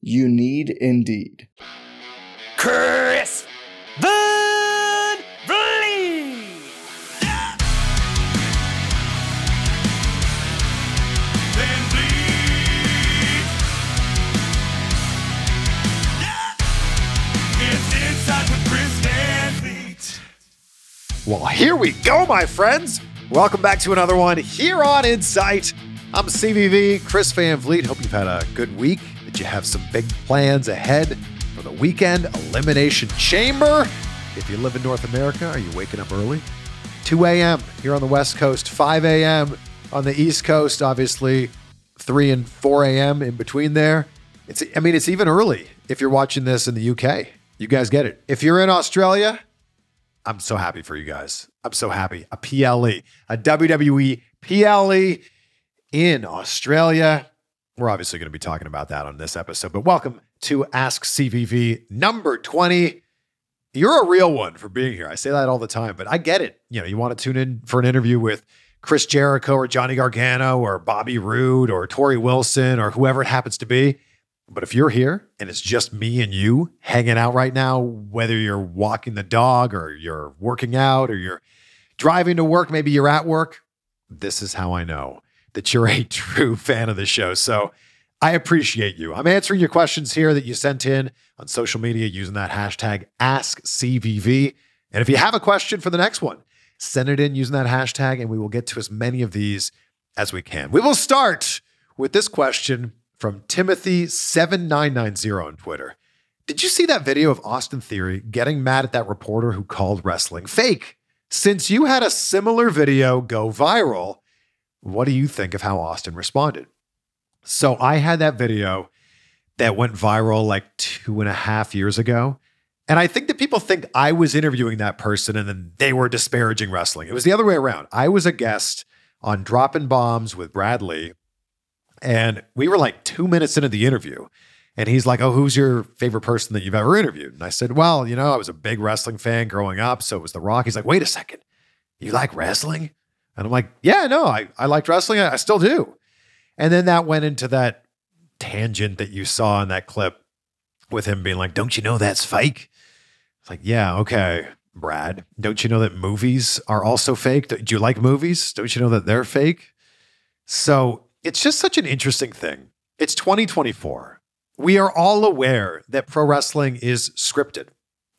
You need Indeed. Chris Van Vliet. Van Vliet. It's inside with Chris Van Vliet. Well, here we go, my friends. Welcome back to another one here on Insight. I'm CVV, Chris Van Vliet. Hope you've had a good week you have some big plans ahead for the weekend elimination chamber. If you live in North America, are you waking up early? 2 a.m. here on the West Coast, 5 a.m. on the East Coast, obviously 3 and 4 a.m. in between there. It's I mean, it's even early if you're watching this in the UK. You guys get it. If you're in Australia, I'm so happy for you guys. I'm so happy. A PLE, a WWE PLE in Australia. We're obviously going to be talking about that on this episode, but welcome to Ask CVV number 20. You're a real one for being here. I say that all the time, but I get it. You know, you want to tune in for an interview with Chris Jericho or Johnny Gargano or Bobby Roode or Torrie Wilson or whoever it happens to be. But if you're here and it's just me and you hanging out right now, whether you're walking the dog or you're working out or you're driving to work, maybe you're at work, this is how I know that you're a true fan of the show. So I appreciate you. I'm answering your questions here that you sent in on social media using that hashtag AskCVV. And if you have a question for the next one, send it in using that hashtag, and we will get to as many of these as we can. We will start with this question from Timothy7990 on Twitter. Did you see that video of Austin Theory getting mad at that reporter who called wrestling fake? Since you had a similar video go viral, what do you think of how Austin responded? So I had that video that went viral like two and a half years ago. And I think that people think I was interviewing that person and then they were disparaging wrestling. It was the other way around. I was a guest on Dropping Bombs with Brad Lea. And we were like two minutes into the interview. And he's like, Oh, who's your favorite person that you've ever interviewed? And I said, Well, you know, I was a big wrestling fan growing up. So it was The Rock. He's like, Wait a second. You like wrestling? And I'm like, yeah, no, I, I liked wrestling. I, I still do. And then that went into that tangent that you saw in that clip with him being like, don't you know that's fake? It's like, yeah, okay, Brad. Don't you know that movies are also fake? Do you like movies? Don't you know that they're fake? So it's just such an interesting thing. It's 2024. We are all aware that pro wrestling is scripted.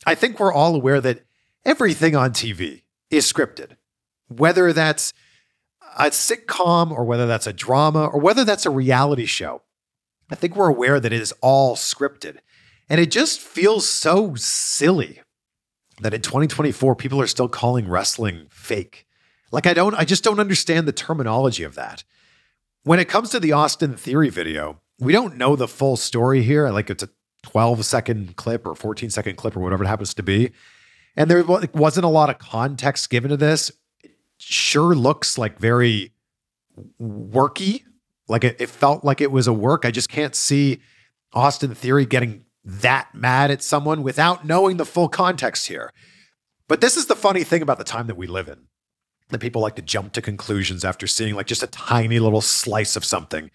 I think we're all aware that everything on TV is scripted whether that's a sitcom or whether that's a drama or whether that's a reality show. I think we're aware that it is all scripted. And it just feels so silly that in 2024 people are still calling wrestling fake. Like I don't I just don't understand the terminology of that. When it comes to the Austin Theory video, we don't know the full story here. Like it's a 12 second clip or 14 second clip or whatever it happens to be. And there wasn't a lot of context given to this sure looks like very worky. Like it, it felt like it was a work. I just can't see Austin Theory getting that mad at someone without knowing the full context here. But this is the funny thing about the time that we live in. That people like to jump to conclusions after seeing like just a tiny little slice of something.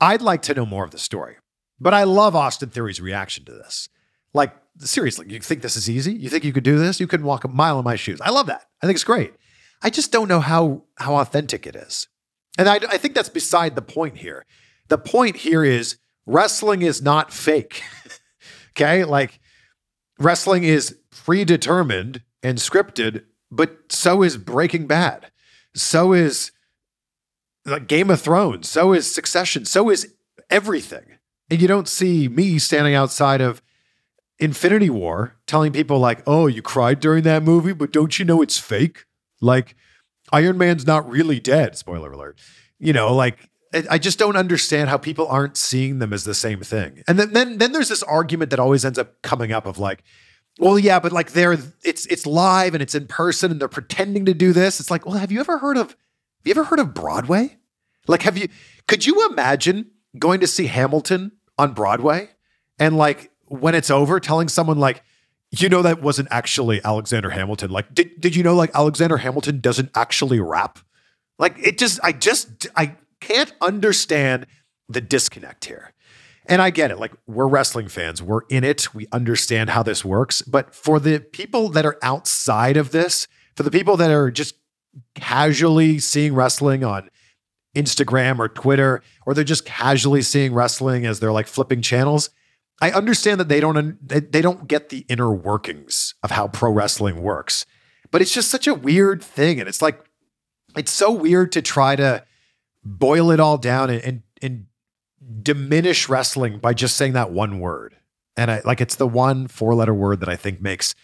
I'd like to know more of the story. But I love Austin Theory's reaction to this. Like, seriously, you think this is easy? You think you could do this? You couldn't walk a mile in my shoes. I love that. I think it's great. I just don't know how how authentic it is. And I, I think that's beside the point here. The point here is wrestling is not fake. okay? Like wrestling is predetermined and scripted, but so is Breaking Bad. So is like Game of Thrones. So is Succession. So is everything. And you don't see me standing outside of Infinity War telling people, like, oh, you cried during that movie, but don't you know it's fake? Like, Iron Man's not really dead. Spoiler alert. You know, like, I just don't understand how people aren't seeing them as the same thing. And then, then, then there's this argument that always ends up coming up of like, well, yeah, but like they're it's it's live and it's in person and they're pretending to do this. It's like, well, have you ever heard of have you ever heard of Broadway? Like, have you could you imagine going to see Hamilton on Broadway and like when it's over, telling someone like, you know, that wasn't actually Alexander Hamilton. Like, did did you know like Alexander Hamilton doesn't actually rap? Like, it just I just I can't understand the disconnect here. And I get it. Like, we're wrestling fans, we're in it, we understand how this works. But for the people that are outside of this, for the people that are just casually seeing wrestling on Instagram or Twitter, or they're just casually seeing wrestling as they're like flipping channels, I understand that they don't they, don't get the inner workings of how pro wrestling works. But it's just such a weird thing. And it's like, it's so weird to try to boil it all down and, and, and diminish wrestling by just saying that one word. And I like it's the one four letter word that I think makes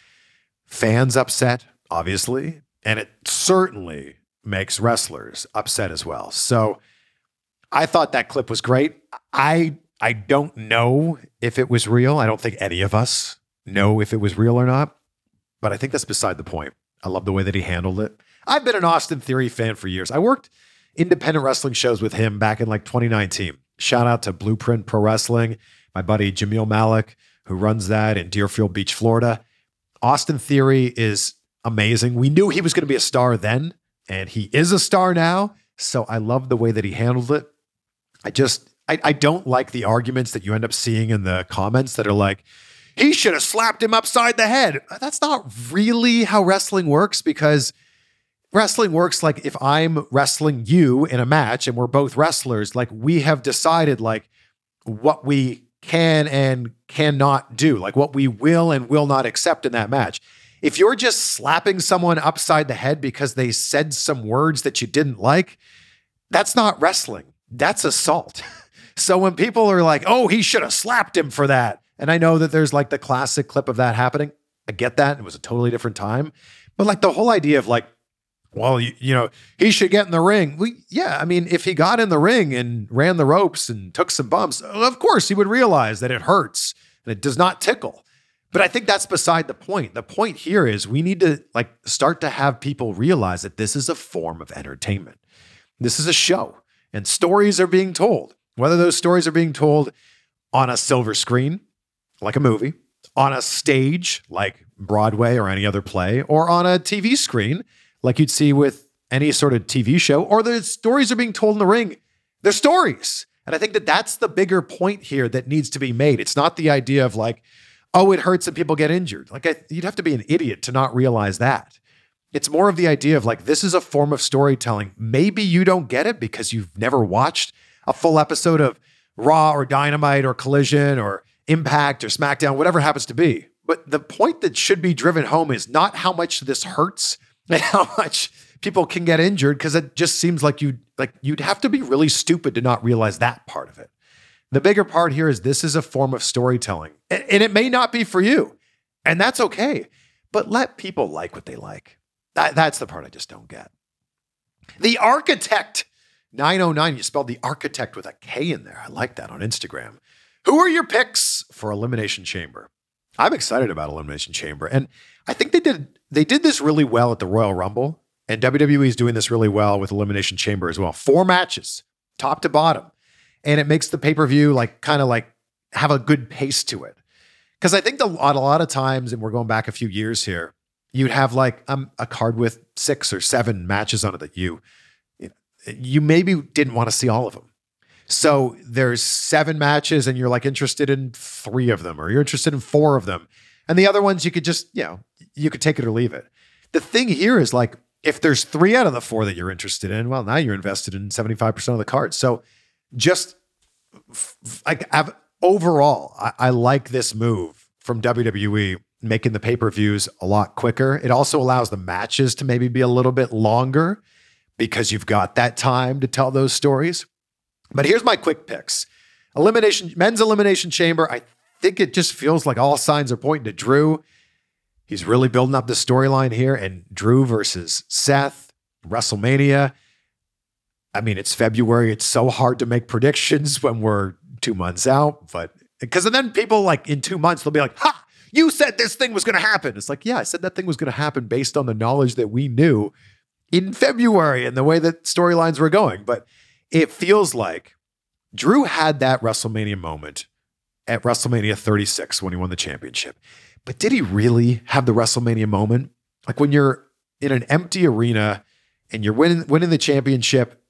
fans upset, obviously, and it certainly makes wrestlers upset as well. So I thought that clip was great. I I don't know if it was real. I don't think any of us know if it was real or not, but I think that's beside the point. I love the way that he handled it. I've been an Austin Theory fan for years. I worked independent wrestling shows with him back in like 2019. Shout out to Blueprint Pro Wrestling, my buddy Jamil Malik, who runs that in Deerfield Beach, Florida. Austin Theory is amazing. We knew he was going to be a star then, and he is a star now. So I love the way that he handled it. I just, I, I don't like the arguments that you end up seeing in the comments that are like, he should have slapped him upside the head. That's not really how wrestling works because wrestling works like if I'm wrestling you in a match and we're both wrestlers, like we have decided like what we can and cannot do, like what we will and will not accept in that match. If you're just slapping someone upside the head because they said some words that you didn't like, that's not wrestling. That's assault. so when people are like, oh, he should have slapped him for that. And I know that there's like the classic clip of that happening. I get that. It was a totally different time. But like the whole idea of like, well, you, you know, he should get in the ring. We, yeah, I mean, if he got in the ring and ran the ropes and took some bumps, of course he would realize that it hurts and it does not tickle. But I think that's beside the point. The point here is we need to like start to have people realize that this is a form of entertainment. This is a show and stories are being told. Whether those stories are being told on a silver screen, like a movie, on a stage like Broadway or any other play, or on a TV screen like you'd see with any sort of TV show, or the stories are being told in the ring. They're stories. And I think that that's the bigger point here that needs to be made. It's not the idea of like, oh, it hurts and people get injured. Like, I, you'd have to be an idiot to not realize that. It's more of the idea of like, this is a form of storytelling. Maybe you don't get it because you've never watched a full episode of Raw or Dynamite or Collision or Impact or SmackDown, whatever happens to be. But the point that should be driven home is not how much this hurts and how much people can get injured because it just seems like you like you'd have to be really stupid to not realize that part of it. The bigger part here is this is a form of storytelling, and, and it may not be for you, and that's okay. But let people like what they like. That, that's the part I just don't get. The architect 909, you spelled the architect with a K in there. I like that on Instagram. Who are your picks for Elimination Chamber? I'm excited about Elimination Chamber. And I think they did they did this really well at the Royal Rumble. And WWE is doing this really well with Elimination Chamber as well. Four matches, top to bottom. And it makes the pay-per-view like kind of like have a good pace to it. Because I think the, a lot of times, and we're going back a few years here, you'd have like um, a card with six or seven matches on it that you you maybe didn't want to see all of them. So there's seven matches and you're like interested in three of them or you're interested in four of them. And the other ones you could just, you know, you could take it or leave it. The thing here is like if there's three out of the four that you're interested in, well, now you're invested in 75% of the cards. So just like overall, I, I like this move from WWE making the pay per views a lot quicker. It also allows the matches to maybe be a little bit longer because you've got that time to tell those stories. But here's my quick picks Elimination, men's elimination chamber. I think it just feels like all signs are pointing to Drew. He's really building up the storyline here, and Drew versus Seth, WrestleMania. I mean, it's February. It's so hard to make predictions when we're two months out, but because then people like in two months, they'll be like, ha, you said this thing was going to happen. It's like, yeah, I said that thing was going to happen based on the knowledge that we knew in February and the way that storylines were going. But it feels like Drew had that WrestleMania moment at WrestleMania 36 when he won the championship. But did he really have the WrestleMania moment? Like when you're in an empty arena and you're winning winning the championship,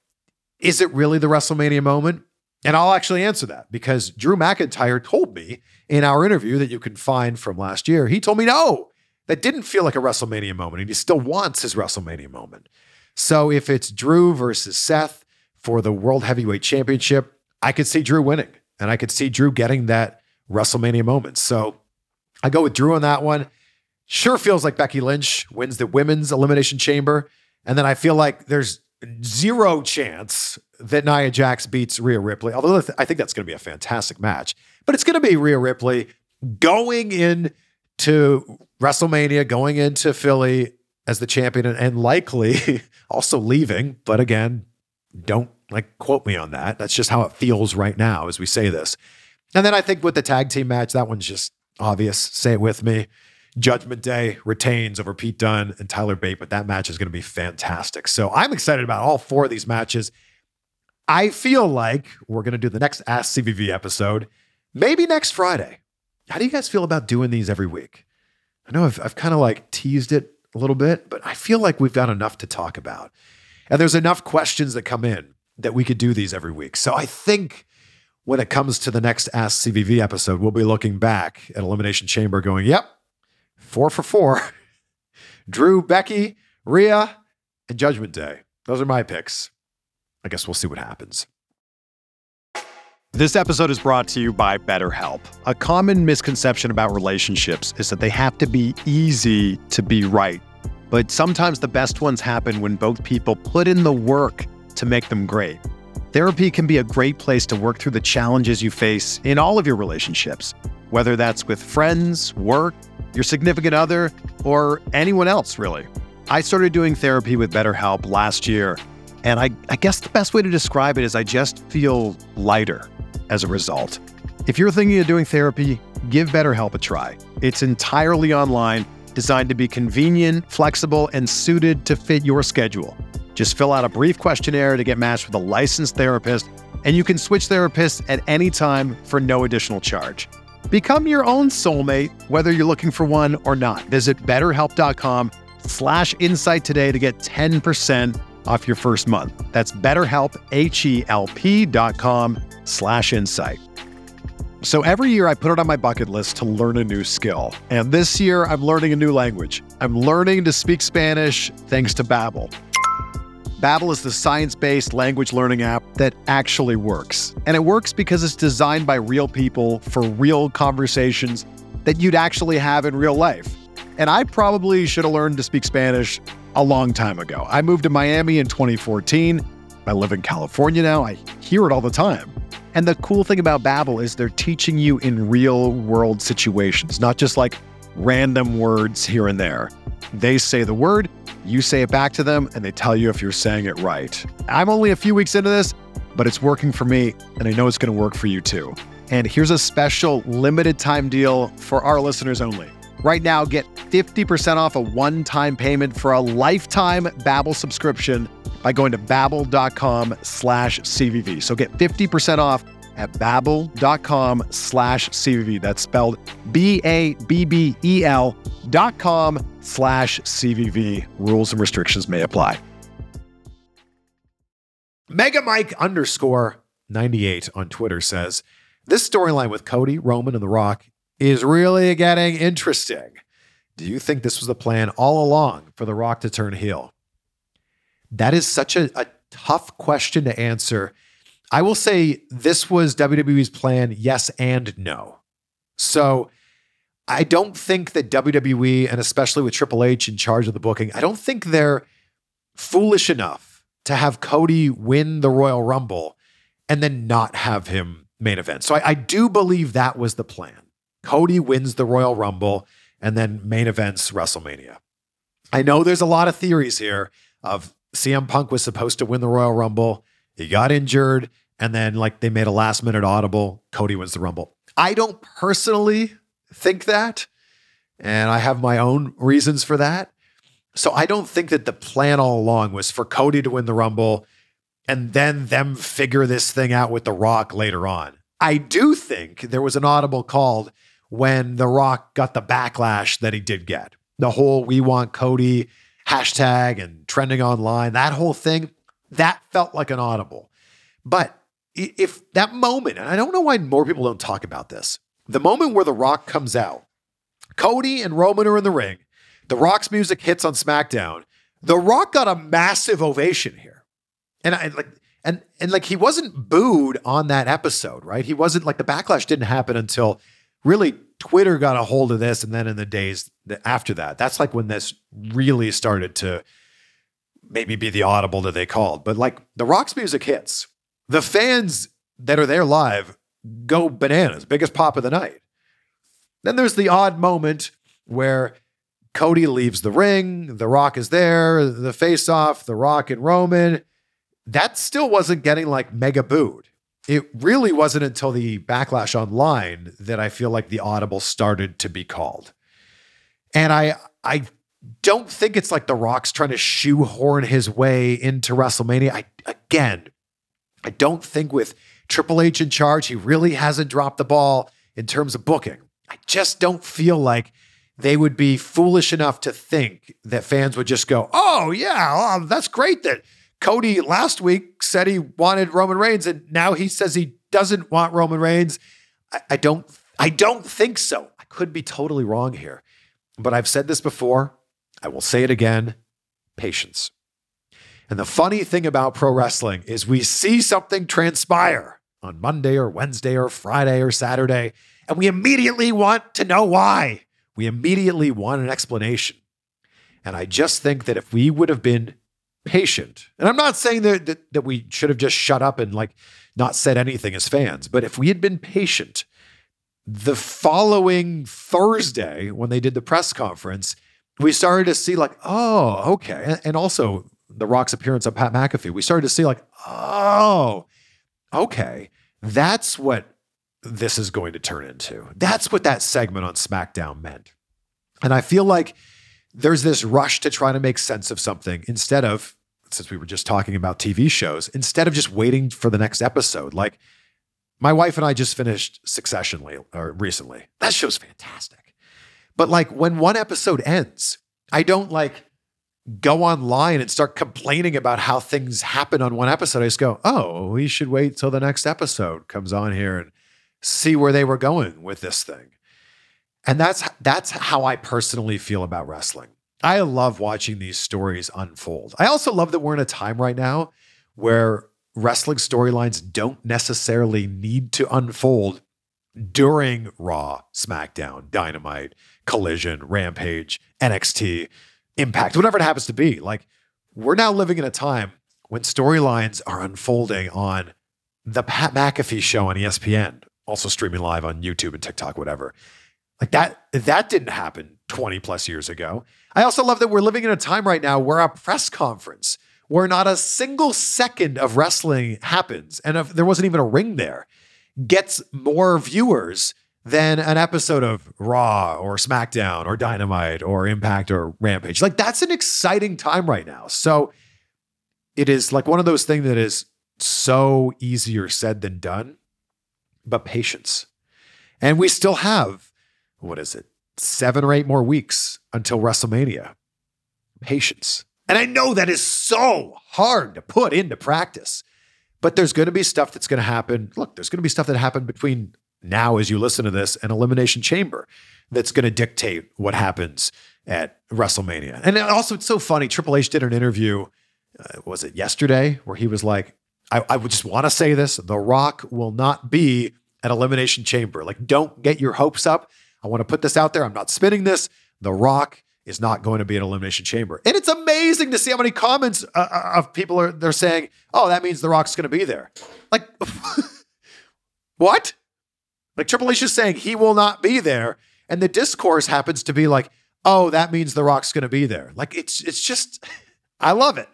is it really the WrestleMania moment? And I'll actually answer that because Drew McIntyre told me in our interview that you can find from last year, he told me no, that didn't feel like a WrestleMania moment. And he still wants his WrestleMania moment. So if it's Drew versus Seth for the World Heavyweight Championship, I could see Drew winning and I could see Drew getting that WrestleMania moment. So I go with Drew on that one. Sure feels like Becky Lynch wins the women's elimination chamber. And then I feel like there's zero chance that Nia Jax beats Rhea Ripley, although I think that's going to be a fantastic match. But it's going to be Rhea Ripley going into WrestleMania, going into Philly as the champion, and likely also leaving. But again, don't like quote me on that. That's just how it feels right now as we say this. And then I think with the tag team match, that one's just obvious. Say it with me. Judgment Day retains over Pete Dunne and Tyler Bate, but that match is going to be fantastic. So I'm excited about all four of these matches. I feel like we're going to do the next Ask CVV episode maybe next Friday. How do you guys feel about doing these every week? I know I've, I've kind of like teased it a little bit, but I feel like we've got enough to talk about. And there's enough questions that come in that we could do these every week. So I think when it comes to the next Ask CVV episode, we'll be looking back at Elimination Chamber going, yep, four for four. Drew, Becky, Rhea, and Judgment Day. Those are my picks. I guess we'll see what happens. This episode is brought to you by BetterHelp. A common misconception about relationships is that they have to be easy to be right. But sometimes the best ones happen when both people put in the work to make them great. Therapy can be a great place to work through the challenges you face in all of your relationships, whether that's with friends, work, your significant other, or anyone else, really. I started doing therapy with BetterHelp last year, and I, I guess the best way to describe it is I just feel lighter as a result. If you're thinking of doing therapy, give BetterHelp a try. It's entirely online, designed to be convenient, flexible, and suited to fit your schedule. Just fill out a brief questionnaire to get matched with a licensed therapist, and you can switch therapists at any time for no additional charge. Become your own soulmate, whether you're looking for one or not. Visit betterhelp.com slash insight today to get 10% off your first month. That's betterhelp, H-E-L-P dot com slash insight. So every year I put it on my bucket list to learn a new skill. And this year I'm learning a new language. I'm learning to speak Spanish thanks to Babbel. Babbel is the science-based language learning app that actually works. And it works because it's designed by real people for real conversations that you'd actually have in real life. And I probably should have learned to speak Spanish a long time ago. I moved to Miami in 2014. I live in California now. I hear it all the time. And the cool thing about Babbel is they're teaching you in real world situations, not just like random words here and there. They say the word, you say it back to them, and they tell you if you're saying it right. I'm only a few weeks into this, but it's working for me, and I know it's going to work for you too. And here's a special limited time deal for our listeners only. Right now, get 50% off a one-time payment for a lifetime Babbel subscription by going to babbel.com slash CVV. So get 50% off at babbel.com slash CVV. That's spelled B-A-B-B-E-L dot com slash CVV. Rules and restrictions may apply. Mega Mike underscore 98 on Twitter says, This storyline with Cody, Roman, and The Rock is really getting interesting. Do you think this was the plan all along for The Rock to turn heel? That is such a, a tough question to answer. I will say this was WWE's plan, yes and no. So I don't think that WWE, and especially with Triple H in charge of the booking, I don't think they're foolish enough to have Cody win the Royal Rumble and then not have him main event. So I, I do believe that was the plan. Cody wins the Royal Rumble and then main events WrestleMania. I know there's a lot of theories here of CM Punk was supposed to win the Royal Rumble. He got injured, and then like they made a last minute audible. Cody wins the Rumble. I don't personally think that, and I have my own reasons for that. So I don't think that the plan all along was for Cody to win the Rumble and then them figure this thing out with The Rock later on. I do think there was an audible called when The Rock got the backlash that he did get. The whole we want Cody hashtag and trending online, that whole thing, that felt like an audible. But if that moment, and I don't know why more people don't talk about this, the moment where The Rock comes out, Cody and Roman are in the ring, The Rock's music hits on SmackDown. The Rock got a massive ovation here. And I like and and like he wasn't booed on that episode, right? He wasn't like the backlash didn't happen until really Twitter got a hold of this and then in the days after that. That's like when this really started to maybe be the audible that they called. But like the Rock's music hits. The fans that are there live go bananas, biggest pop of the night. Then there's the odd moment where Cody leaves the ring, The Rock is there, the face off, The Rock and Roman. That still wasn't getting like mega booed. It really wasn't until the backlash online that I feel like the audible started to be called. And I I don't think it's like The Rock's trying to shoehorn his way into WrestleMania. I again, I don't think with Triple H in charge, he really hasn't dropped the ball in terms of booking. I just don't feel like they would be foolish enough to think that fans would just go, "Oh yeah, oh, that's great that Cody last week said he wanted Roman Reigns, and now he says he doesn't want Roman Reigns." I, I don't, I don't think so. I could be totally wrong here, but I've said this before. I will say it again: patience. And the funny thing about pro wrestling is we see something transpire on Monday or Wednesday or Friday or Saturday, and we immediately want to know why. We immediately want an explanation. And I just think that if we would have been patient, and I'm not saying that, that, that we should have just shut up and like not said anything as fans, but if we had been patient, the following Thursday, when they did the press conference, we started to see like, oh, okay. And also the Rock's appearance on Pat McAfee, we started to see like, oh, okay, that's what this is going to turn into. That's what that segment on SmackDown meant. And I feel like there's this rush to try to make sense of something instead of, since we were just talking about TV shows, instead of just waiting for the next episode. Like my wife and I just finished Succession or recently. That show's fantastic. But like when one episode ends, I don't like go online and start complaining about how things happen on one episode. I just go, oh, we should wait till the next episode comes on here and see where they were going with this thing. And that's that's how I personally feel about wrestling. I love watching these stories unfold. I also love that we're in a time right now where wrestling storylines don't necessarily need to unfold during Raw, SmackDown, Dynamite, Collision, Rampage, NXT impact, whatever it happens to be. Like we're now living in a time when storylines are unfolding on the Pat McAfee show on ESPN, also streaming live on YouTube and TikTok, whatever. Like that, that didn't happen 20 plus years ago. I also love that we're living in a time right now where a press conference where not a single second of wrestling happens, and if there wasn't even a ring there, gets more viewers than an episode of Raw or SmackDown or Dynamite or Impact or Rampage. Like that's an exciting time right now. So it is like one of those things that is so easier said than done, but patience. And we still have, what is it, seven or eight more weeks until WrestleMania. Patience. And I know that is so hard to put into practice, but there's going to be stuff that's going to happen. Look, there's going to be stuff that happened between now as you listen to this and elimination chamber that's going to dictate what happens at WrestleMania. And also, it's so funny. Triple H did an interview, uh, was it yesterday, where he was like, I, I would just want to say this The Rock will not be at Elimination Chamber. Like, don't get your hopes up. I want to put this out there. I'm not spinning this. The Rock is not going to be an elimination chamber. And it's amazing to see how many comments uh, uh, of people are they're saying, "Oh, that means The Rock's going to be there." Like what? Like Triple H is saying he will not be there, and the discourse happens to be like, "Oh, that means The Rock's going to be there." Like it's it's just I love it.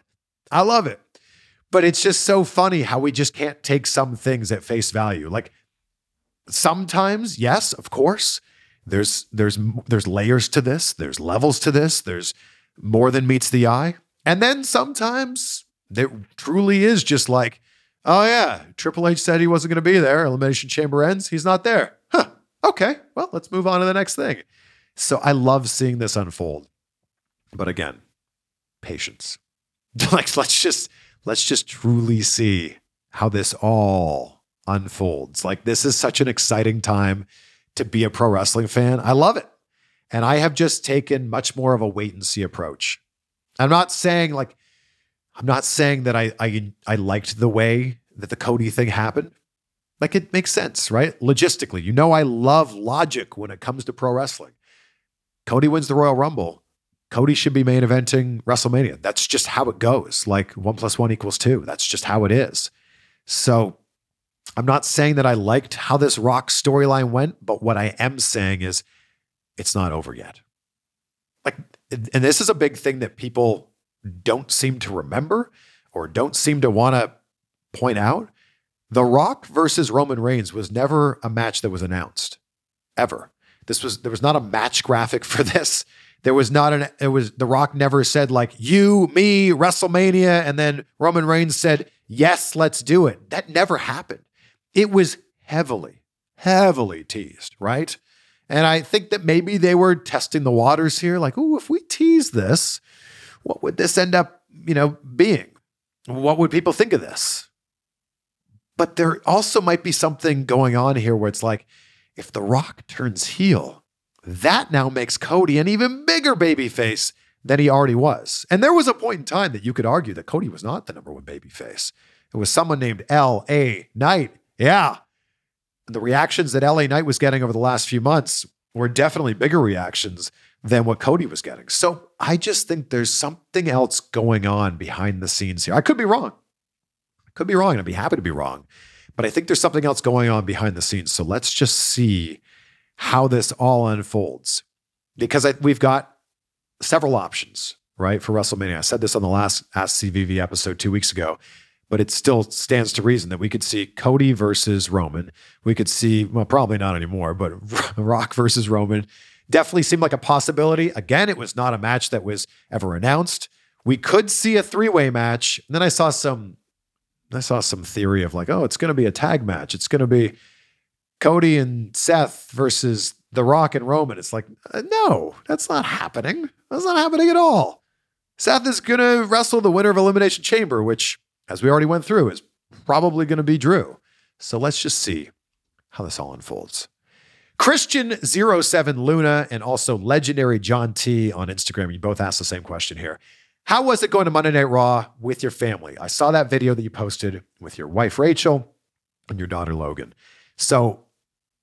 I love it. But it's just so funny how we just can't take some things at face value. Like sometimes, yes, of course, there's there's there's layers to this, there's levels to this, there's more than meets the eye. And then sometimes there truly is just like, oh yeah, Triple H said he wasn't going to be there. Elimination Chamber ends, he's not there. Huh. Okay, well, let's move on to the next thing. So I love seeing this unfold. But again, patience. like let's just let's just truly see how this all unfolds. Like this is such an exciting time to be a pro wrestling fan. I love it. And I have just taken much more of a wait and see approach. I'm not saying like I'm not saying that I I I liked the way that the Cody thing happened. Like it makes sense, right? Logistically, you know I love logic when it comes to pro wrestling. Cody wins the Royal Rumble. Cody should be main eventing WrestleMania. That's just how it goes. Like one plus one equals two. That's just how it is. So I'm not saying that I liked how this Rock storyline went, but what I am saying is it's not over yet. Like, and this is a big thing that people don't seem to remember or don't seem to want to point out. The Rock versus Roman Reigns was never a match that was announced, ever. This was there was not a match graphic for this. There was not an it was The Rock never said like you, me, WrestleMania, and then Roman Reigns said, yes, let's do it. That never happened. It was heavily, heavily teased, right? And I think that maybe they were testing the waters here, like, oh, if we tease this, what would this end up, you know, being? What would people think of this? But there also might be something going on here where it's like, if The Rock turns heel, that now makes Cody an even bigger babyface than he already was. And there was a point in time that you could argue that Cody was not the number one babyface. It was someone named L.A. Knight. Yeah. The reactions that LA Knight was getting over the last few months were definitely bigger reactions than what Cody was getting. So I just think there's something else going on behind the scenes here. I could be wrong. I could be wrong, and I'd be happy to be wrong. But I think there's something else going on behind the scenes. So let's just see how this all unfolds. Because I, we've got several options, right, for WrestleMania. I said this on the last Ask CVV episode two weeks ago, but it still stands to reason that we could see Cody versus Roman. We could see, well, probably not anymore, but Rock versus Roman definitely seemed like a possibility. Again, it was not a match that was ever announced. We could see a three-way match. And then I saw some I saw some theory of like, oh, it's going to be a tag match. It's going to be Cody and Seth versus The Rock and Roman. It's like, uh, no, that's not happening. That's not happening at all. Seth is going to wrestle the winner of Elimination Chamber, which, as we already went through, is probably going to be Drew. So let's just see how this all unfolds. Christian07 Luna and also legendary John T on Instagram. You both asked the same question here. How was it going to Monday Night Raw with your family? I saw that video that you posted with your wife, Rachel, and your daughter, Logan. So,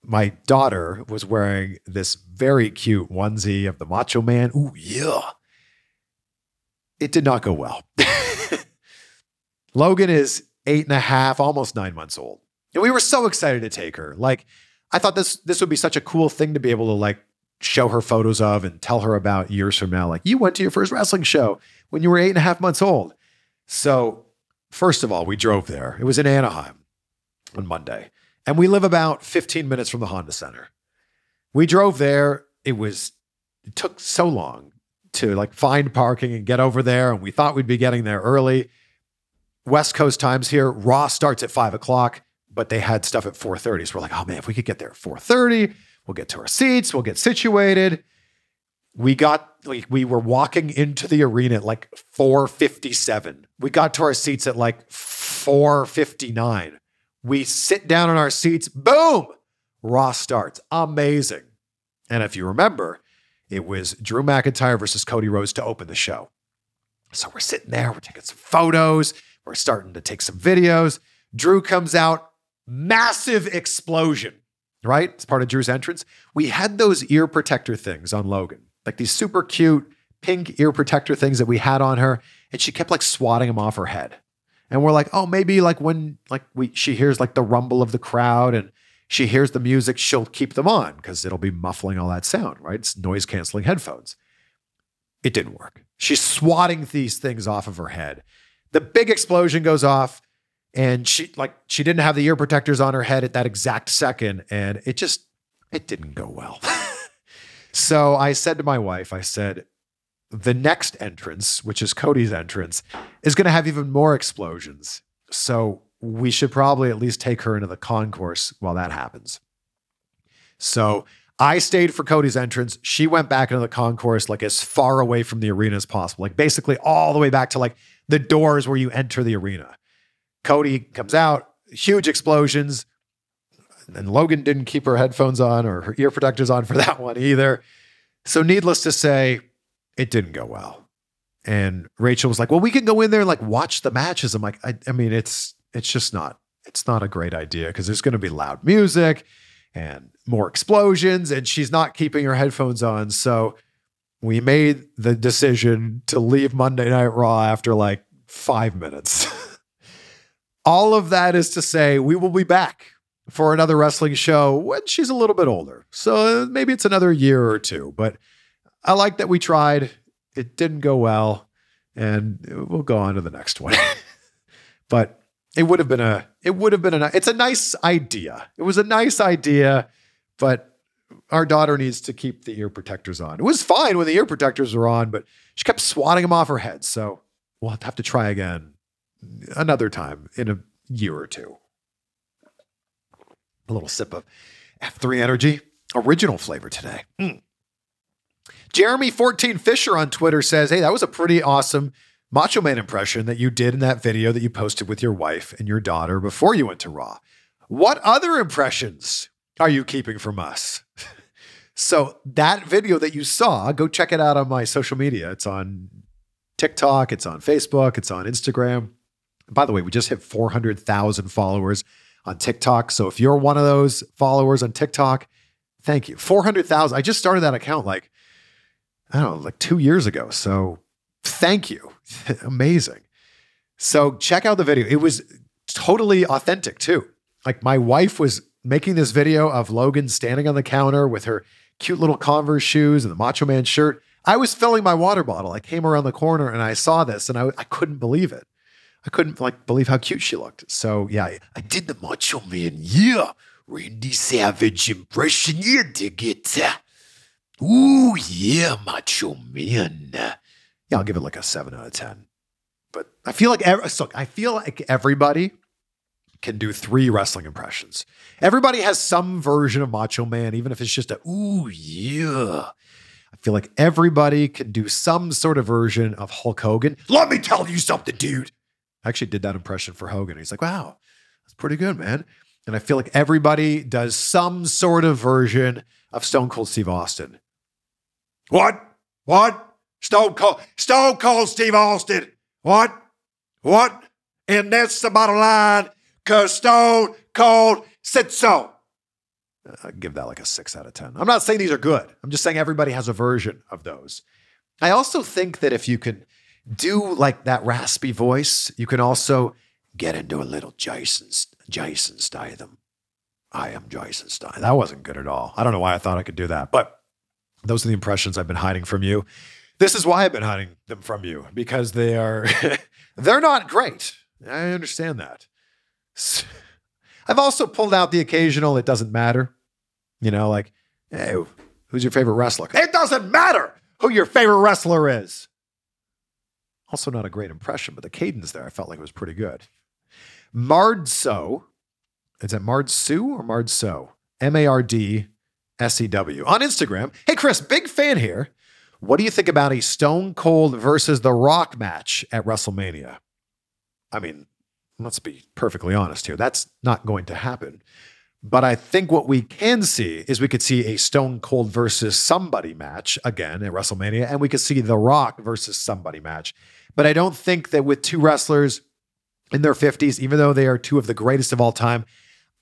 my daughter was wearing this very cute onesie of the Macho Man. Ooh, yeah. It did not go well. Logan is eight and a half, almost nine months old. And we were so excited to take her. Like, I thought this this would be such a cool thing to be able to like show her photos of and tell her about years from now. Like, you went to your first wrestling show when you were eight and a half months old. So, first of all, we drove there. It was in Anaheim on Monday. And we live about 15 minutes from the Honda Center. We drove there. It was, it took so long to like find parking and get over there. And we thought we'd be getting there early. West Coast times here, Raw starts at five o'clock, but they had stuff at 4:30. So we're like, oh man, if we could get there at 4:30, we'll get to our seats, we'll get situated. We got like we were walking into the arena at like 457 we got to our seats at like 459 we sit down in our seats boom raw starts. Amazing. And if you remember it was drew mcintyre versus cody rhodes to open the show. So we're sitting there we're taking some photos we're starting to take some videos drew comes out massive explosion right? It's part of Drew's entrance. We had those ear protector things on Logan, like these super cute pink ear protector things that we had on her, and she kept like swatting them off her head. And we're like, oh, maybe like when like we she hears like the rumble of the crowd and she hears the music, she'll keep them on because it'll be muffling all that sound, right? It's noise canceling headphones. It didn't work. She's swatting these things off of her head. The big explosion goes off, and she like she didn't have the ear protectors on her head at that exact second, and it just it didn't go well. so I said to my wife, I said, the next entrance, which is Cody's entrance, is going to have even more explosions. So we should probably at least take her into the concourse while that happens. So I stayed for Cody's entrance. She went back into the concourse, like as far away from the arena as possible, like basically all the way back to like the doors where you enter the arena. Cody comes out, huge explosions. And Logan didn't keep her headphones on or her ear protectors on for that one either. So, needless to say, it didn't go well. And Rachel was like, "Well, we can go in there and like watch the matches." I'm like, I, I mean, it's it's just not it's not a great idea because there's going to be loud music and more explosions, and she's not keeping her headphones on. So we made the decision to leave Monday Night Raw after like five minutes. All of that is to say, we will be back for another wrestling show when she's a little bit older. So maybe it's another year or two, but I like that we tried. It didn't go well, and we'll go on to the next one. but it would have been a it would have been a it's a nice idea. It was a nice idea, but our daughter needs to keep the ear protectors on. It was fine when the ear protectors were on, but she kept swatting them off her head. So we'll have to try again another time in a year or two. A little sip of F3 Energy, original flavor today. Mm. Jeremy 14 Fisher on Twitter says, Hey, that was a pretty awesome Macho Man impression that you did in that video that you posted with your wife and your daughter before you went to Raw. What other impressions are you keeping from us? So, that video that you saw, go check it out on my social media. It's on TikTok, it's on Facebook, it's on Instagram. By the way, we just hit 400,000 followers on TikTok. So, if you're one of those followers on TikTok, thank you. 400,000. I just started that account like I don't know, like two years ago. So thank you. Amazing. So check out the video. It was totally authentic too. Like my wife was making this video of Logan standing on the counter with her cute little Converse shoes and the Macho Man shirt. I was filling my water bottle. I came around the corner and I saw this and I, I couldn't believe it. I couldn't like believe how cute she looked. So yeah, I, I did the Macho Man. Yeah. Randy Savage impression. You dig it. Ooh, yeah, Macho Man. Yeah, I'll give it like a seven out of 10. But I feel like, look, I feel like everybody can do three wrestling impressions. Everybody has some version of Macho Man, even if it's just a, ooh, yeah. I feel like everybody can do some sort of version of Hulk Hogan. Let me tell you something, dude. I actually did that impression for Hogan. He's like, wow, that's pretty good, man. And I feel like everybody does some sort of version of Stone Cold Steve Austin. What? What? Stone Cold, Stone Cold Steve Austin. What? What? And that's the bottom line, Stone Cold said so. I give that like a six out of 10. I'm not saying these are good. I'm just saying everybody has a version of those. I also think that if you can do like that raspy voice, you can also get into a little Jason, Jason Statham. I am Jason Statham. That wasn't good at all. I don't know why I thought I could do that, but those are the impressions I've been hiding from you. This is why I've been hiding them from you because they are they're not great. I understand that. I've also pulled out the occasional it doesn't matter. You know, like, hey, who's your favorite wrestler? It doesn't matter who your favorite wrestler is. Also, not a great impression, but the cadence there I felt like it was pretty good. Mardso, is it Mardsu or Mardso? M A R D SEW on Instagram. Hey, Chris, big fan here. What do you think about a Stone Cold versus The Rock match at WrestleMania? I mean, let's be perfectly honest here. That's not going to happen. But I think what we can see is we could see a Stone Cold versus somebody match again at WrestleMania, and we could see The Rock versus somebody match. But I don't think that with two wrestlers in their 50s, even though they are two of the greatest of all time,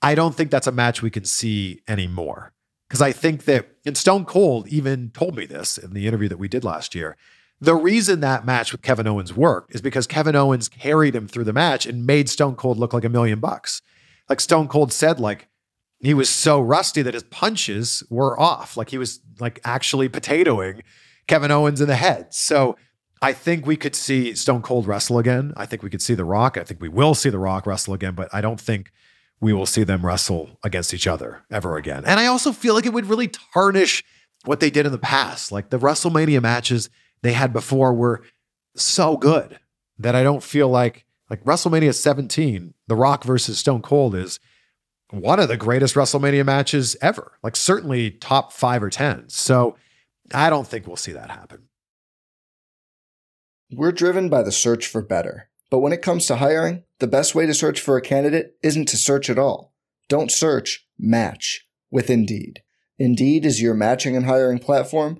I don't think that's a match we can see anymore. Because I think that, and Stone Cold even told me this in the interview that we did last year. The reason that match with Kevin Owens worked is because Kevin Owens carried him through the match and made Stone Cold look like a million bucks. Like Stone Cold said, like he was so rusty that his punches were off. Like he was like actually potatoing Kevin Owens in the head. So I think we could see Stone Cold wrestle again. I think we could see The Rock. I think we will see The Rock wrestle again, but I don't think we will see them wrestle against each other ever again. And I also feel like it would really tarnish what they did in the past. Like the WrestleMania matches they had before were so good that I don't feel like like WrestleMania 17, The Rock versus Stone Cold is one of the greatest WrestleMania matches ever. Like certainly top 5 or 10. So I don't think we'll see that happen. We're driven by the search for better. But when it comes to hiring, the best way to search for a candidate isn't to search at all. Don't search, match with Indeed. Indeed is your matching and hiring platform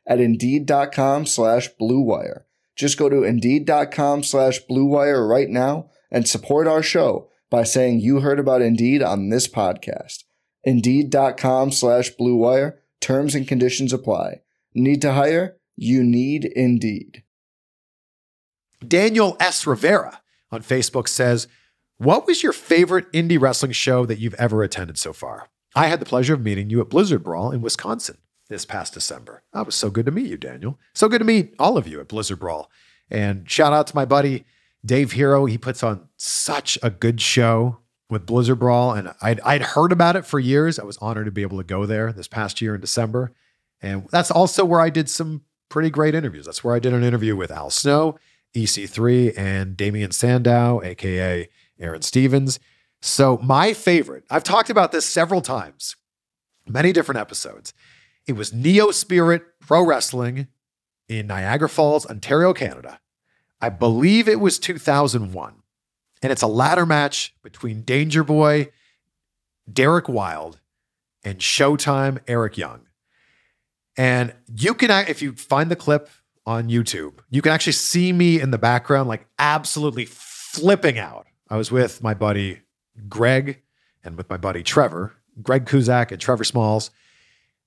at Indeed.com slash BlueWire. Just go to Indeed.com slash BlueWire right now and support our show by saying you heard about Indeed on this podcast. Indeed.com slash BlueWire. Terms and conditions apply. Need to hire? You need Indeed. Daniel S. Rivera on Facebook says, What was your favorite indie wrestling show that you've ever attended so far? I had the pleasure of meeting you at Blizzard Brawl in Wisconsin this past December. Oh, that was so good to meet you, Daniel. So good to meet all of you at Blizzard Brawl. And shout out to my buddy Dave Hero. He puts on such a good show with Blizzard Brawl. And I'd, I'd heard about it for years. I was honored to be able to go there this past year in December. And that's also where I did some pretty great interviews. That's where I did an interview with Al Snow, EC3, and Damien Sandow, aka Aaron Stevens. So, my favorite, I've talked about this several times, many different episodes. It was Neo Spirit Pro Wrestling in Niagara Falls, Ontario, Canada. I believe it was 2001. And it's a ladder match between Danger Boy, Derek Wylde, and Showtime Eric Young. And you can, if you find the clip on YouTube, you can actually see me in the background, like absolutely flipping out. I was with my buddy Greg and with my buddy Trevor, Greg Kuzak and Trevor Smalls.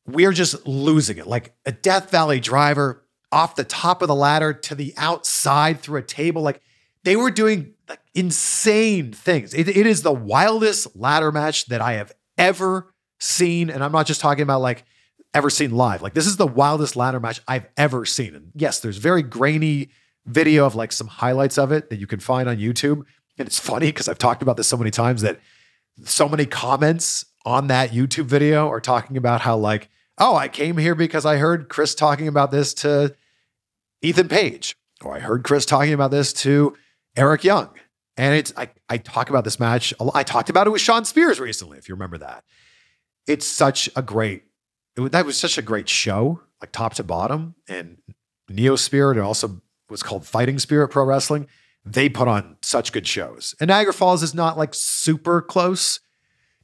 We are just losing it. Like a Death Valley driver off the top of the ladder to the outside through a table. Like they were doing like insane things. It, it is the wildest ladder match that I have ever seen. And I'm not just talking about like ever seen live. Like this is the wildest ladder match I've ever seen. And yes, there's very grainy video of like some highlights of it that you can find on YouTube. And it's funny because I've talked about this so many times that so many comments on that YouTube video are talking about how like, oh, I came here because I heard Chris talking about this to Ethan Page, or I heard Chris talking about this to Eric Young. And it's I, I talk about this match. I talked about it with Shawn Spears recently, if you remember that. It's such a great it, that was such a great show, like top to bottom. And Neo Spirit, it also was called Fighting Spirit Pro Wrestling. They put on such good shows. And Niagara Falls is not like super close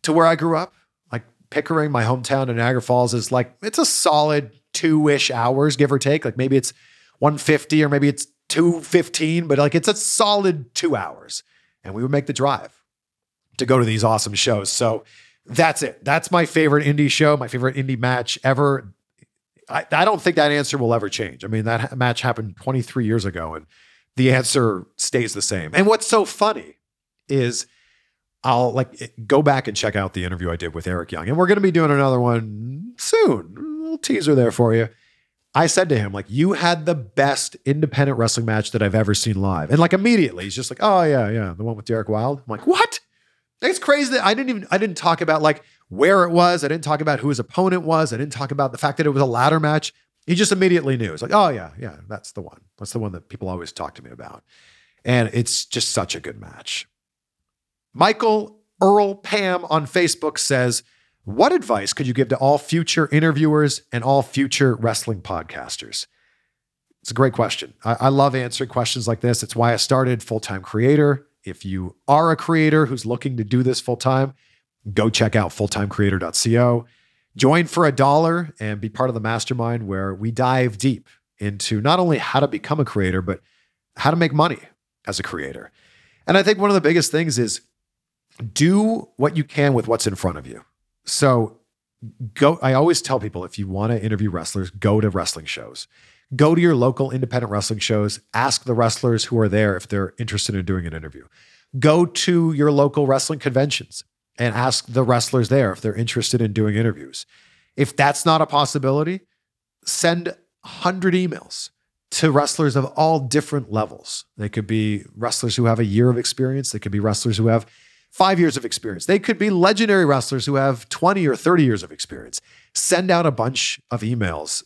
to where I grew up. Like Pickering, my hometown in Niagara Falls, is like it's a solid two-ish hours, give or take. Like maybe it's 150 or maybe it's 215, but like it's a solid two hours. And we would make the drive to go to these awesome shows. So that's it. That's my favorite indie show, my favorite indie match ever. I, I don't think that answer will ever change. I mean, that match happened 23 years ago and the answer stays the same. And what's so funny is I'll like go back and check out the interview I did with Eric Young. And we're going to be doing another one soon. A little teaser there for you. I said to him, like, you had the best independent wrestling match that I've ever seen live. And like immediately, he's just like, oh, yeah, yeah, the one with Derek Wylde. I'm like, what? It's crazy that I didn't even I didn't talk about like where it was. I didn't talk about who his opponent was. I didn't talk about the fact that it was a ladder match. He just immediately knew. It's like, oh yeah, yeah, that's the one. That's the one that people always talk to me about. And it's just such a good match. Michael Earl Pam on Facebook says, What advice could you give to all future interviewers and all future wrestling podcasters? It's a great question. I, I love answering questions like this. It's why I started Full Time Creator. If you are a creator who's looking to do this full time, go check out fulltimecreator.co. Join for a dollar and be part of the mastermind where we dive deep into not only how to become a creator, but how to make money as a creator. And I think one of the biggest things is do what you can with what's in front of you. So go, I always tell people if you want to interview wrestlers, go to wrestling shows. Go to your local independent wrestling shows, ask the wrestlers who are there if they're interested in doing an interview. Go to your local wrestling conventions and ask the wrestlers there if they're interested in doing interviews. If that's not a possibility, send 100 emails to wrestlers of all different levels. They could be wrestlers who have a year of experience, they could be wrestlers who have five years of experience, they could be legendary wrestlers who have 20 or 30 years of experience. Send out a bunch of emails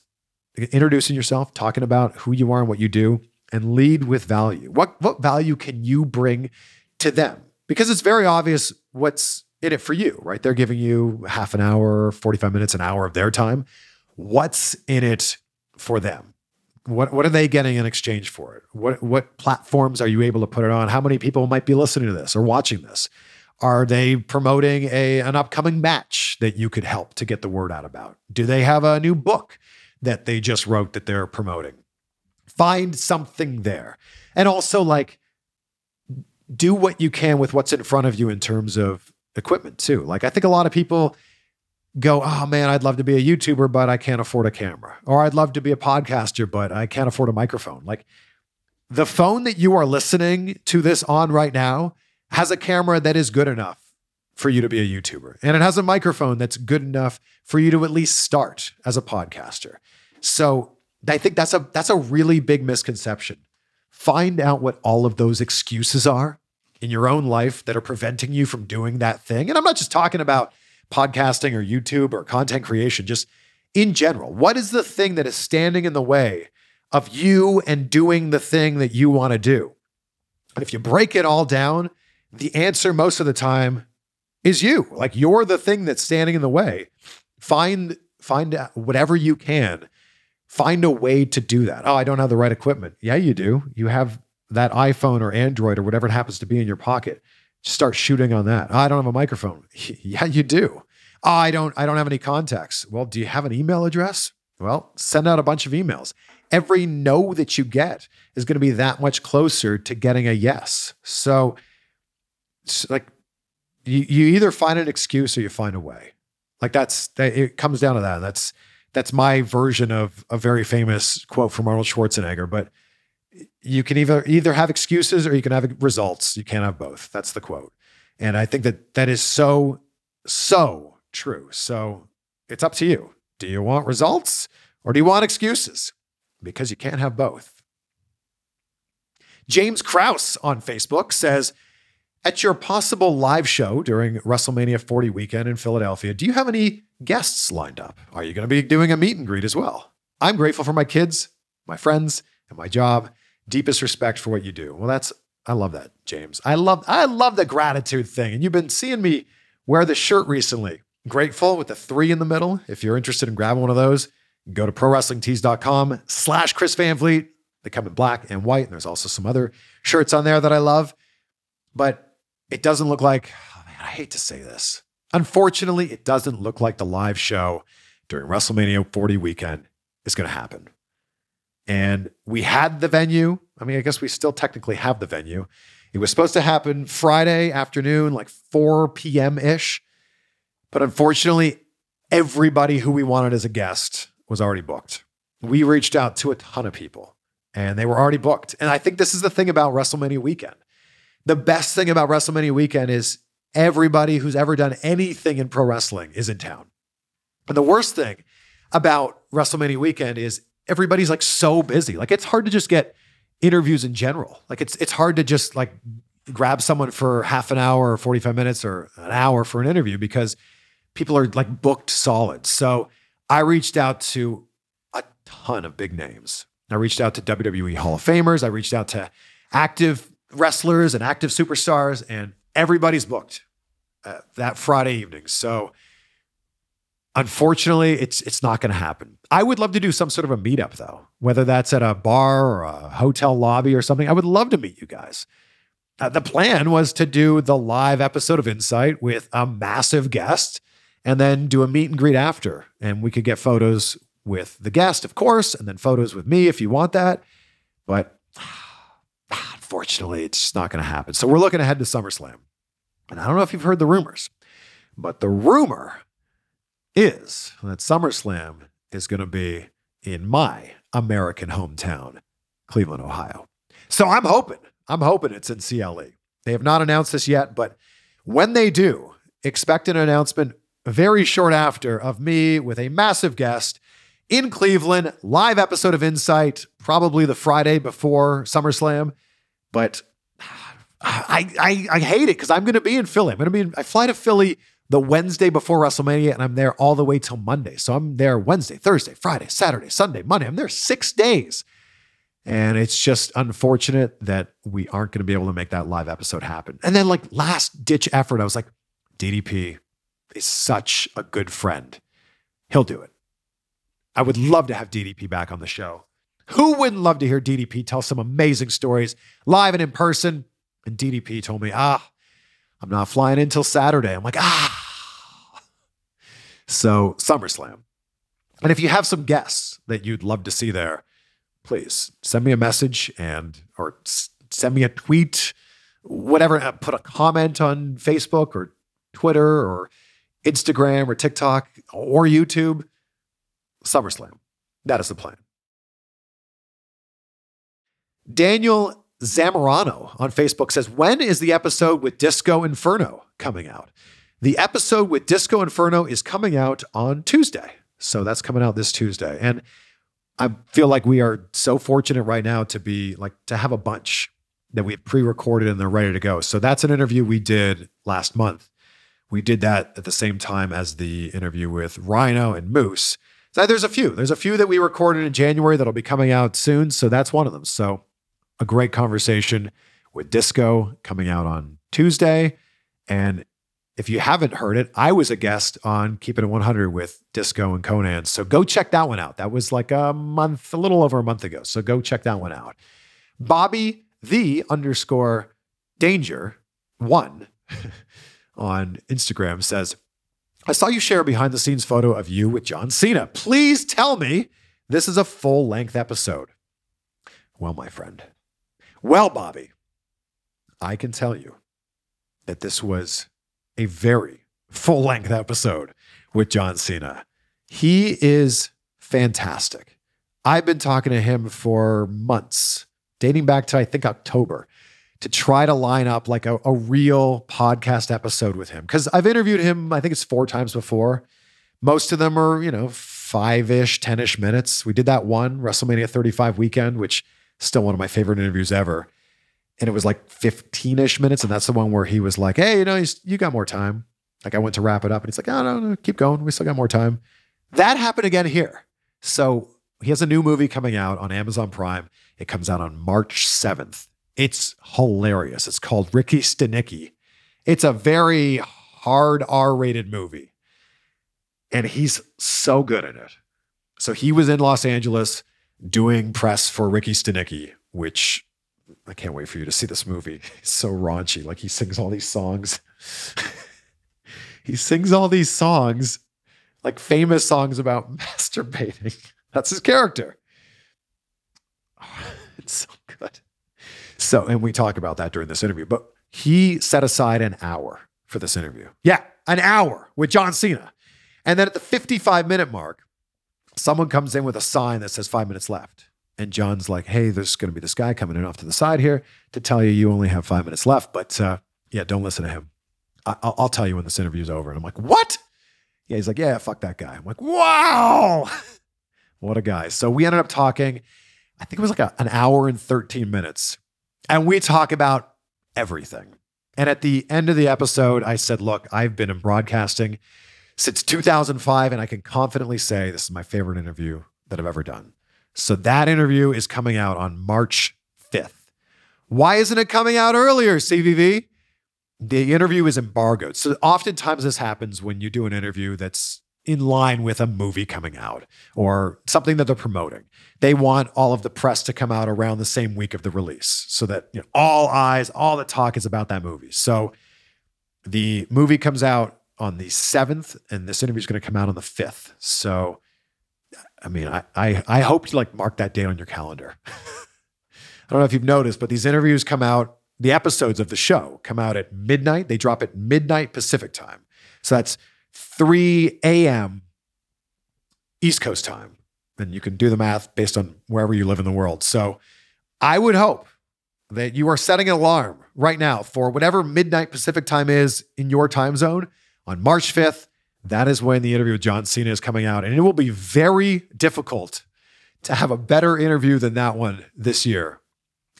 introducing yourself, talking about who you are and what you do, and lead with value. What, what value can you bring to them? Because it's very obvious what's in it for you, right? They're giving you half an hour, 45 minutes, an hour of their time. What's in it for them? What what are they getting in exchange for it? What what platforms are you able to put it on? How many people might be listening to this or watching this? Are they promoting a an upcoming match that you could help to get the word out about? Do they have a new book that they just wrote that they're promoting? Find something there. And also like do what you can with what's in front of you in terms of equipment too. Like I think a lot of people go, "Oh man, I'd love to be a YouTuber, but I can't afford a camera." Or I'd love to be a podcaster, but I can't afford a microphone. Like the phone that you are listening to this on right now has a camera that is good enough for you to be a YouTuber. And it has a microphone that's good enough for you to at least start as a podcaster. So I think that's a that's a really big misconception. Find out what all of those excuses are in your own life that are preventing you from doing that thing. And I'm not just talking about podcasting or YouTube or content creation, just in general. What is the thing that is standing in the way of you and doing the thing that you want to do? And if you break it all down, the answer most of the time is you. Like you're the thing that's standing in the way. Find find whatever you can. Find a way to do that. Oh, I don't have the right equipment. Yeah, you do. You have that iPhone or Android or whatever it happens to be in your pocket. Just Start shooting on that. Oh, I don't have a microphone. Yeah, you do. Oh, I don't I don't have any contacts. Well, do you have an email address? Well, send out a bunch of emails. Every no that you get is going to be that much closer to getting a yes. So like you, you either find an excuse or you find a way. Like that's that it comes down to that. That's that's my version of a very famous quote from Arnold Schwarzenegger. But you can either either have excuses or you can have results. You can't have both. That's the quote. And I think that that is so so true. So it's up to you. Do you want results or do you want excuses? Because you can't have both. James Kraus on Facebook says, at your possible live show during WrestleMania 40 weekend in Philadelphia, do you have any guests lined up? Are you going to be doing a meet and greet as well? I'm grateful for my kids, my friends, and my job. Deepest respect for what you do. Well, that's I love that, James. I love I love the gratitude thing. And you've been seeing me wear the shirt recently. Grateful with the three in the middle. If you're interested in grabbing one of those, go to prowrestlingtees.com slash Chris Van Vliet. They come in black and white. And there's also some other shirts on there that I love. But it doesn't look like, oh man, I hate to say this. Unfortunately, it doesn't look like the live show during WrestleMania 40 weekend is going to happen. And we had the venue. I mean, I guess we still technically have the venue. It was supposed to happen Friday afternoon, like 4 p.m. ish. But unfortunately, everybody who we wanted as a guest was already booked. We reached out to a ton of people and they were already booked. And I think this is the thing about WrestleMania weekend. The best thing about WrestleMania weekend is everybody who's ever done anything in pro wrestling is in town. And the worst thing about WrestleMania weekend is everybody's like so busy. Like it's hard to just get interviews in general. Like it's it's hard to just like grab someone for half an hour or 45 minutes or an hour for an interview because people are like booked solid. So I reached out to a ton of big names. I reached out to WWE Hall of Famers. I reached out to active wrestlers and active superstars, and everybody's booked. uh, that Friday evening. So unfortunately, it's it's not going to happen. I would love to do some sort of a meetup though, whether that's at a bar or a hotel lobby or something. I would love to meet you guys. Uh, the plan was to do the live episode of Insight with a massive guest and then do a meet and greet after. And we could get photos with the guest, of course, and then photos with me if you want that. But unfortunately, it's just not going to happen. So we're looking ahead to SummerSlam. And I don't know if you've heard the rumors, but the rumor is that SummerSlam is going to be in my American hometown, Cleveland, Ohio. So I'm hoping, I'm hoping it's in CLE. They have not announced this yet, but when they do, expect an announcement very short after of me with a massive guest in Cleveland, live episode of Insight, probably the Friday before SummerSlam. But I I, I hate it because I'm going to be in Philly. I'm going to be in, I fly to Philly the Wednesday before WrestleMania, and I'm there all the way till Monday. So I'm there Wednesday, Thursday, Friday, Saturday, Sunday, Monday. I'm there six days. And it's just unfortunate that we aren't going to be able to make that live episode happen. And then, like, last ditch effort, I was like, DDP is such a good friend. He'll do it. I would love to have DDP back on the show. Who wouldn't love to hear DDP tell some amazing stories live and in person? And DDP told me, ah, I'm not flying in Saturday. I'm like, ah. So, SummerSlam. And if you have some guests that you'd love to see there, please send me a message and or send me a tweet, whatever. uh, Put a comment on Facebook or Twitter or Instagram or TikTok or YouTube. SummerSlam. That is the plan. Daniel Zamorano on Facebook says, When is the episode with Disco Inferno coming out? The episode with Disco Inferno is coming out on Tuesday. So that's coming out this Tuesday. And I feel like we are so fortunate right now to be like to have a bunch that we've pre-recorded and they're ready to go. So that's an interview we did last month. We did that at the same time as the interview with Rhino and Moose. So there's a few. There's a few that we recorded in January that'll be coming out soon. So that's one of them. So a great conversation with Disco coming out on Tuesday. And if you haven't heard it, I was a guest on Keeping It 100 with Disco and Konnan. So go check that one out. That was like a month, a little over a month ago. So go check that one out. Bobby the underscore danger one on Instagram says, I saw you share a behind the scenes photo of you with John Cena. Please tell me this is a full length episode. Well, my friend. Well, Bobby, I can tell you that this was a very full length episode with John Cena. He is fantastic. I've been talking to him for months, dating back to I think October, to try to line up like a, a real podcast episode with him. Because I've interviewed him, I think it's four times before. Most of them are, you know, five ish, 10 ish minutes. We did that one, WrestleMania 35 weekend, which still one of my favorite interviews ever. And it was like 15 ish minutes. And that's the one where he was like, hey, you know, you, got more time. Like I went to wrap it up and he's like, oh, no, no, keep going. We still got more time. That happened again here. So he has a new movie coming out on Amazon Prime. It comes out on March 7th. It's hilarious. It's called Ricky Stanicky. It's a very hard R rated movie. And he's so good in it. So he was in Los Angeles doing press for Ricky Stanicky, which I can't wait for you to see this movie. It's so raunchy. Like he sings all these songs. he sings all these songs, like famous songs about masturbating. That's his character. It's so good. So, and we talk about that during this interview, but he set aside an hour for this interview. Yeah, an hour with John Cena. And then at the 55 minute mark, someone comes in with a sign that says five minutes left. And John's like, hey, there's going to be this guy coming in off to the side here to tell you you only have five minutes left. But uh, yeah, don't listen to him. I- I'll-, I'll tell you when this interview's over. And I'm like, what? Yeah, he's like, yeah, fuck that guy. I'm like, wow, what a guy. So we ended up talking, I think it was like a, an hour and 13 minutes. And we talk about everything. And at the end of the episode, I said, look, I've been in broadcasting since 2005, and I can confidently say this is my favorite interview that I've ever done. So that interview is coming out on March 5th. Why isn't it coming out earlier, CVV? the interview is embargoed. So oftentimes this happens when you do an interview that's in line with a movie coming out or something that they're promoting. They want all of the press to come out around the same week of the release so that you know, all eyes, all the talk is about that movie. So the movie comes out on the 7th and this interview is going to come out on the 5th. So I mean, I, I I hope you like mark that date on your calendar. I don't know if you've noticed, but these interviews come out, the episodes of the show come out at midnight. They drop at midnight Pacific time. So that's 3 a.m. East Coast time. And you can do the math based on wherever you live in the world. So I would hope that you are setting an alarm right now for whatever midnight Pacific time is in your time zone on March 5th. That is when the interview with John Cena is coming out. And it will be very difficult to have a better interview than that one this year.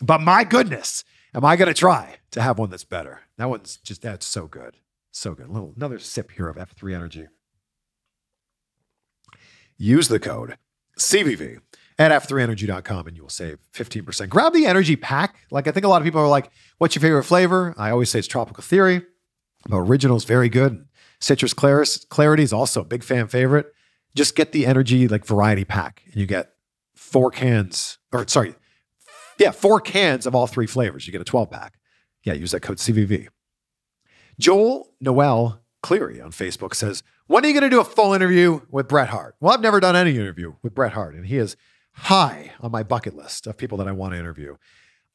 But my goodness, am I going to try to have one that's better? That one's just, that's so good. So good. little another sip here of F3 Energy. Use the code CVV at f3energy.com and you will save 15%. Grab the energy pack. Like I think a lot of people are like, what's your favorite flavor? I always say it's tropical theory. Original is very good. Citrus Claris, Clarity is also a big fan favorite. Just get the energy like variety pack and you get four cans, or sorry, yeah, four cans of all three flavors. You get a 12 pack. Yeah, use that code CVV. Joel Noel Cleary on Facebook says, When are you going to do a full interview with Bret Hart? Well, I've never done any interview with Bret Hart, and he is high on my bucket list of people that I want to interview.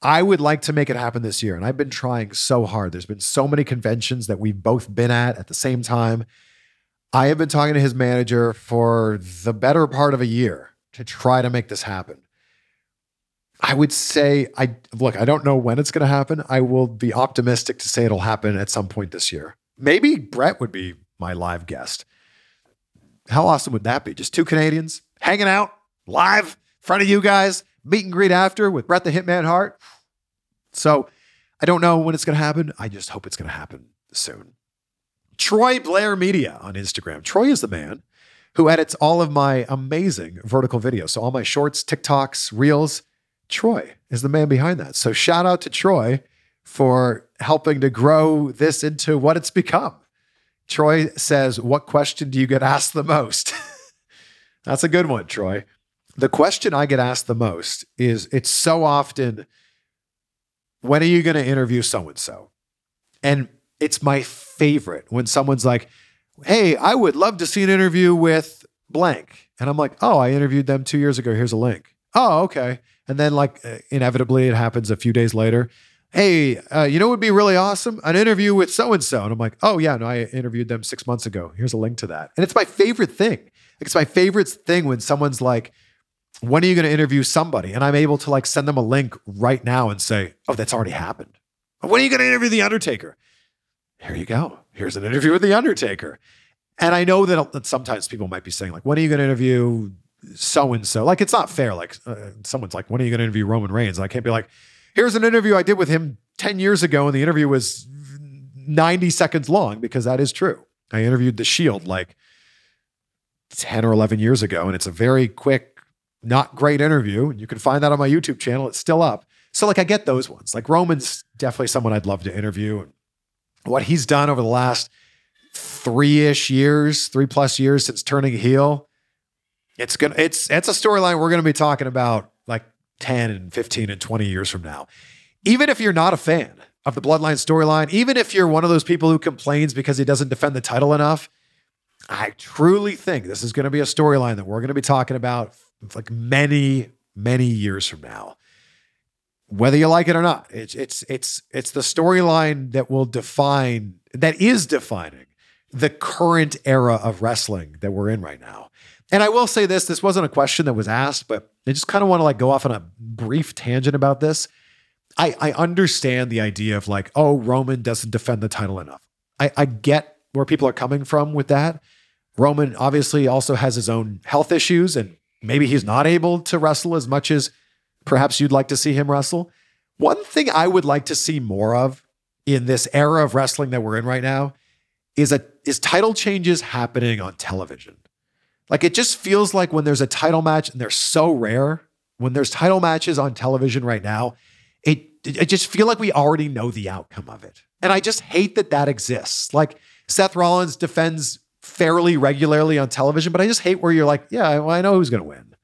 I would like to make it happen this year, and I've been trying so hard. There's been so many conventions that we've both been at at the same time. I have been talking to his manager for the better part of a year to try to make this happen. I would say I look, I don't know when it's going to happen. I will be optimistic to say it'll happen at some point this year. Maybe Bret would be my live guest. How awesome would that be? Just two Canadians hanging out live in front of you guys, meet and greet after with Bret the Hitman Hart. So I don't know when it's going to happen. I just hope it's going to happen soon. Troy Blair Media on Instagram. Troy is the man who edits all of my amazing vertical videos. So all my shorts, TikToks, reels. Troy is the man behind that. So shout out to Troy for helping to grow this into what it's become. Troy says, What question do you get asked the most? That's a good one, Troy. The question I get asked the most is it's so often, when are you going to interview so and so? And it's my favorite when someone's like, Hey, I would love to see an interview with blank. And I'm like, Oh, I interviewed them two years ago. Here's a link. Oh, okay. And then, like, uh, inevitably, it happens a few days later. Hey, uh, you know what would be really awesome? An interview with so and so. And I'm like, oh, yeah, no, I interviewed them six months ago. Here's a link to that. And it's my favorite thing. It's my favorite thing when someone's like, when are you going to interview somebody? And I'm able to like send them a link right now and say, oh, that's already happened. When are you going to interview The Undertaker? Here you go. Here's an interview with The Undertaker. And I know that sometimes people might be saying, like, when are you going to interview so and so? Like, it's not fair. Like, uh, someone's like, when are you going to interview Roman Reigns? And I can't be like, here's an interview I did with him 10 years ago, and the interview was 90 seconds long because that is true. I interviewed The Shield like 10 or 11 years ago, and it's a very quick, not great interview. You can find that on my YouTube channel. It's still up. So, like, I get those ones. Like, Roman's definitely someone I'd love to interview. And what he's done over the last three ish years, three plus years since turning heel, it's gonna it's it's a storyline we're gonna be talking about like 10 and 15 and 20 years from now. Even if you're not a fan of the bloodline storyline, even if you're one of those people who complains because he doesn't defend the title enough, I truly think this is going to be a storyline that we're going to be talking about like many, many years from now. Whether you like it or not, it's it's it's it's the storyline that will define that is defining the current era of wrestling that we're in right now. And I will say this, this wasn't a question that was asked, but I just kind of want to like go off on a brief tangent about this. I, I understand the idea of like, oh, Roman doesn't defend the title enough. I, I get where people are coming from with that. Roman obviously also has his own health issues, and maybe he's not able to wrestle as much as perhaps you'd like to see him wrestle. One thing I would like to see more of in this era of wrestling that we're in right now is a is title changes happening on television. Like it just feels like when there's a title match and they're so rare, when there's title matches on television right now, it I just feel like we already know the outcome of it. And I just hate that that exists. Like Seth Rollins defends fairly regularly on television, but I just hate where you're like, yeah, well, I know who's going to win.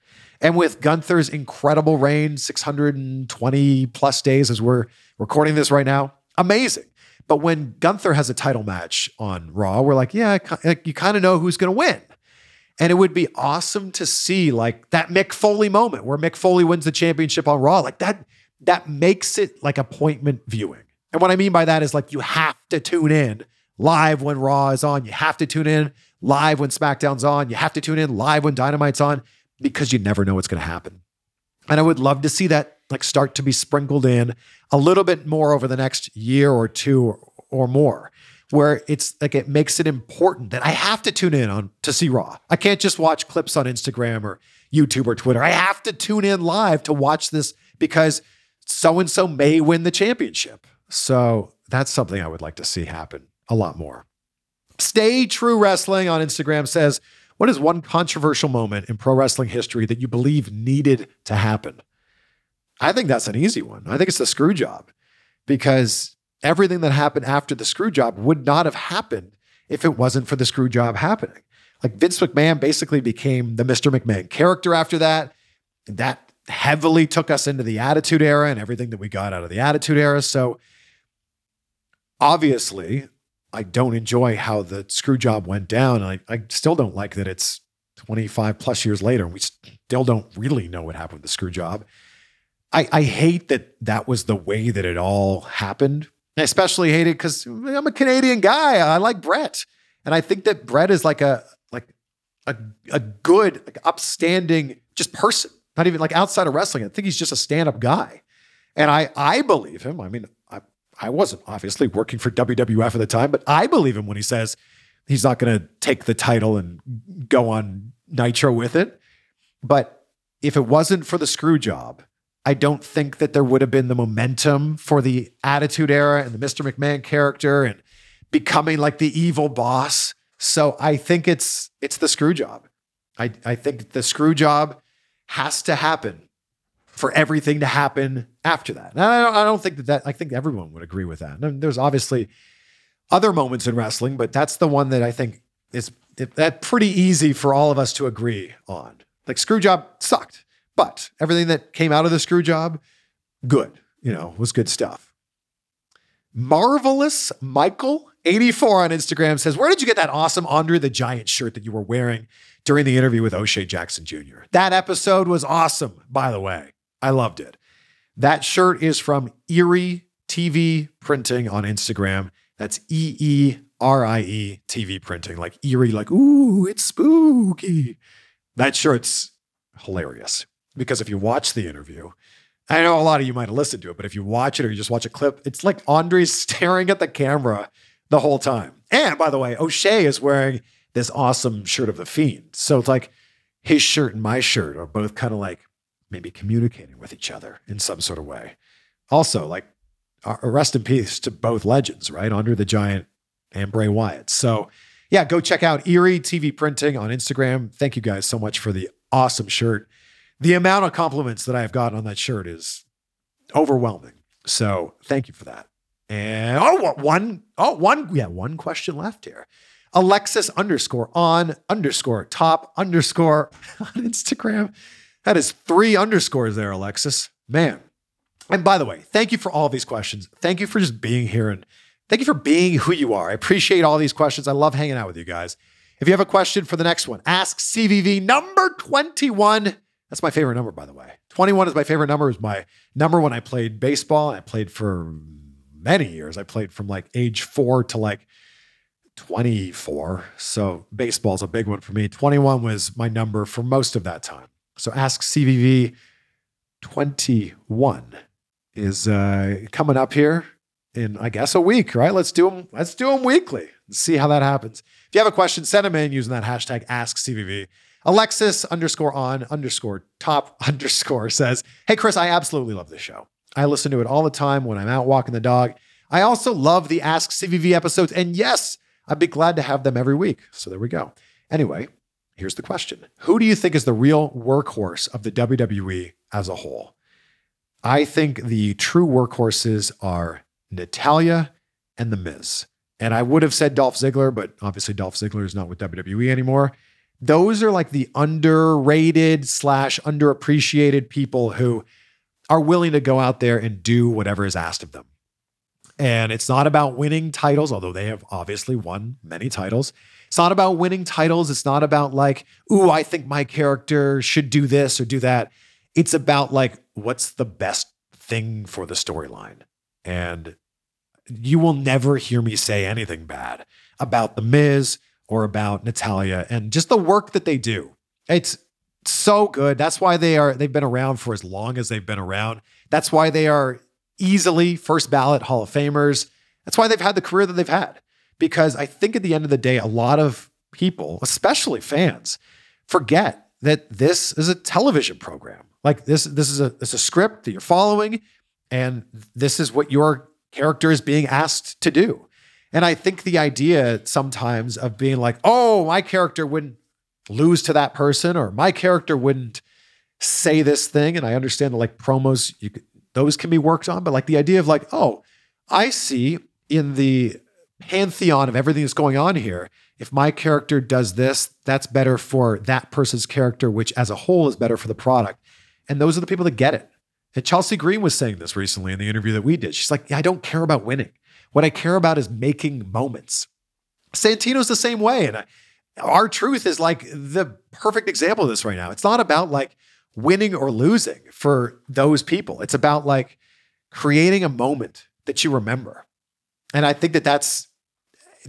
And with Gunther's incredible reign, 620 plus days as we're recording this right now, amazing. But when Gunther has a title match on Raw, we're like, yeah, you kind of know who's going to win. And it would be awesome to see like that Mick Foley moment where Mick Foley wins the championship on Raw. Like that, that makes it like appointment viewing. And what I mean by that is like you have to tune in live when Raw is on. You have to tune in live when SmackDown's on. You have to tune in live when Dynamite's on because you never know what's going to happen. And I would love to see that like start to be sprinkled in a little bit more over the next year or two or more where it's like it makes it important that I have to tune in on to see Raw. I can't just watch clips on Instagram or YouTube or Twitter. I have to tune in live to watch this because so and so may win the championship. So that's something I would like to see happen a lot more. Stay True Wrestling on Instagram says, What is one controversial moment in pro wrestling history that you believe needed to happen? I think that's an easy one. I think it's the screw job because everything that happened after the screw job would not have happened if it wasn't for the screw job happening. Like Vince McMahon basically became the Mr. McMahon character after that. That heavily took us into the Attitude Era and everything that we got out of the Attitude Era. So obviously, I don't enjoy how the screw job went down. I, I still don't like that it's 25 plus years later and we still don't really know what happened with the screw job. I, I hate that that was the way that it all happened. I especially hate it because I'm a Canadian guy. I like Bret. And I think that Bret is like a like a, a good, like upstanding just person. Not even like outside of wrestling. I think he's just a stand-up guy. And I I believe him. I mean, I, wasn't obviously working for WWF at the time, but I believe him when he says he's not going to take the title and go on Nitro with it. But if it wasn't for the screw job, I don't think that there would have been the momentum for the Attitude Era and the Mr. McMahon character and becoming like the evil boss. So I think it's it's the screw job. I, I think the screw job has to happen for everything to happen after that. And I don't, I don't think that, that I think everyone would agree with that. And there's obviously other moments in wrestling, but that's the one that I think is that pretty easy for all of us to agree on. Like screw job sucked. But everything that came out of the screw job, good, you know, was good stuff. Marvelous Michael 84 on Instagram says, Where did you get that awesome Andre the Giant shirt that you were wearing during the interview with O'Shea Jackson Jr.? That episode was awesome, by the way. I loved it. That shirt is from Eerie TV Printing on Instagram. That's E E R I E TV Printing, like Eerie, like, ooh, it's spooky. That shirt's hilarious because if you watch the interview, I know a lot of you might have listened to it, but if you watch it or you just watch a clip, it's like Andre's staring at the camera the whole time. And by the way, O'Shea is wearing this awesome shirt of the Fiend. So it's like his shirt and my shirt are both kind of like maybe communicating with each other in some sort of way. Also, like rest in peace to both legends, right? Andre the Giant and Bray Wyatt. So yeah, go check out Eerie TV Printing on Instagram. Thank you guys so much for the awesome shirt the amount of compliments that I've gotten on that shirt is overwhelming. So thank you for that. And oh, one, oh, one, yeah, one question left here. Alexis underscore on underscore top underscore on Instagram. That is three underscores there, Alexis. Man. And by the way, thank you for all these questions. Thank you for just being here and thank you for being who you are. I appreciate all these questions. I love hanging out with you guys. If you have a question for the next one, ask CVV number 21 that's my favorite number, by the way. 21 is my favorite number. Was my number when I played baseball. I played for many years. I played from like age four to like 24. So baseball's a big one for me. 21 was my number for most of that time. So Ask CVV 21 is uh, coming up here in, I guess, a week, right? Let's do them. Let's do them weekly and see how that happens. If you have a question, send them in using that hashtag AskCVV. Alexis underscore on underscore top underscore says, Hey, Chris, I absolutely love this show. I listen to it all the time when I'm out walking the dog. I also love the Ask CVV episodes. And yes, I'd be glad to have them every week. So there we go. Anyway, here's the question Who do you think is the real workhorse of the WWE as a whole? I think the true workhorses are Natalya and The Miz. And I would have said Dolph Ziggler, but obviously Dolph Ziggler is not with WWE anymore. Those are like the underrated slash underappreciated people who are willing to go out there and do whatever is asked of them. And it's not about winning titles, although they have obviously won many titles. It's not about winning titles. It's not about like, ooh, I think my character should do this or do that. It's about like, what's the best thing for the storyline? And you will never hear me say anything bad about The Miz or about Natalya and just the work that they do. It's so good. That's why they are they've been around for as long as they've been around. That's why they are easily first ballot Hall of Famers. That's why they've had the career that they've had. Because I think at the end of the day, a lot of people, especially fans, forget that this is a television program. Like this, this is a this is a script that you're following, and this is what your character is being asked to do. And I think the idea sometimes of being like, oh, my character wouldn't lose to that person, or my character wouldn't say this thing. And I understand that like promos, you could, those can be worked on, but like the idea of like, oh, I see in the pantheon of everything that's going on here, if my character does this, that's better for that person's character, which as a whole is better for the product. And those are the people that get it. And Chelsea Green was saying this recently in the interview that we did. She's like, I don't care about winning. What I care about is making moments. Santino's the same way. And R-Truth is like the perfect example of this right now. It's not about like winning or losing for those people. It's about like creating a moment that you remember. And I think that that's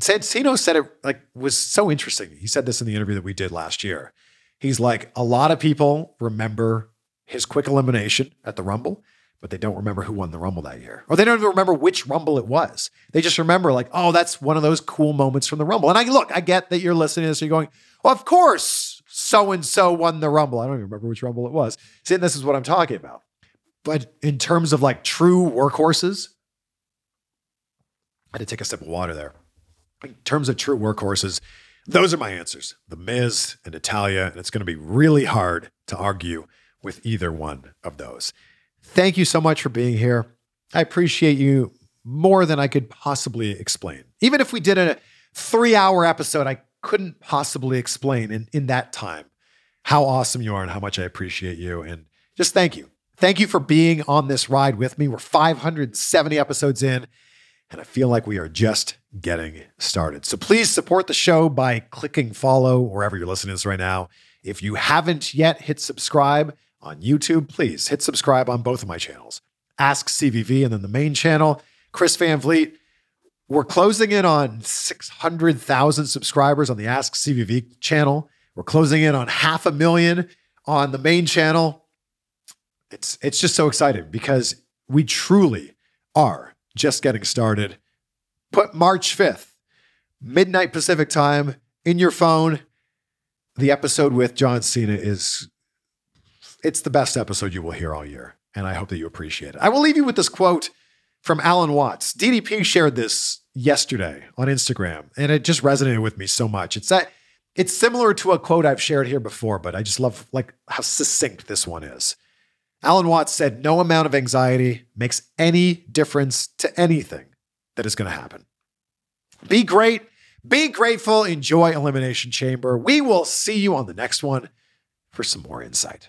Santino said it like was so interesting. He said this in the interview that we did last year. He's like, a lot of people remember his quick elimination at the Rumble, but they don't remember who won the Rumble that year. Or they don't even remember which Rumble it was. They just remember, like, oh, that's one of those cool moments from the Rumble. And I look, I get that you're listening to this, and you're going, well, of course, so and so won the Rumble. I don't even remember which Rumble it was. See, this is what I'm talking about. But in terms of like true workhorses, Had to take a sip of water there. In terms of true workhorses, those are my answers The Miz and Natalya. And it's going to be really hard to argue with either one of those. Thank you so much for being here. I appreciate you more than I could possibly explain. Even if we did a three hour episode, I couldn't possibly explain in, in that time how awesome you are and how much I appreciate you. And just thank you. Thank you for being on this ride with me. We're 570 episodes in, and I feel like we are just getting started. So please support the show by clicking follow wherever you're listening to this right now. If you haven't yet hit subscribe on YouTube, please hit subscribe on both of my channels. Ask CVV and then the main channel, Chris Van Vliet. We're closing in on 600,000 subscribers on the Ask CVV channel. We're closing in on half a million on the main channel. It's it's just so exciting because we truly are just getting started. Put March 5th, midnight Pacific time in your phone. The episode with John Cena is it's the best episode you will hear all year. And I hope that you appreciate it. I will leave you with this quote from Alan Watts. DDP shared this yesterday on Instagram, and it just resonated with me so much. It's that it's similar to a quote I've shared here before, but I just love like how succinct this one is. Alan Watts said, No amount of anxiety makes any difference to anything that is going to happen. Be great, be grateful, enjoy Elimination Chamber. We will see you on the next one for some more insight.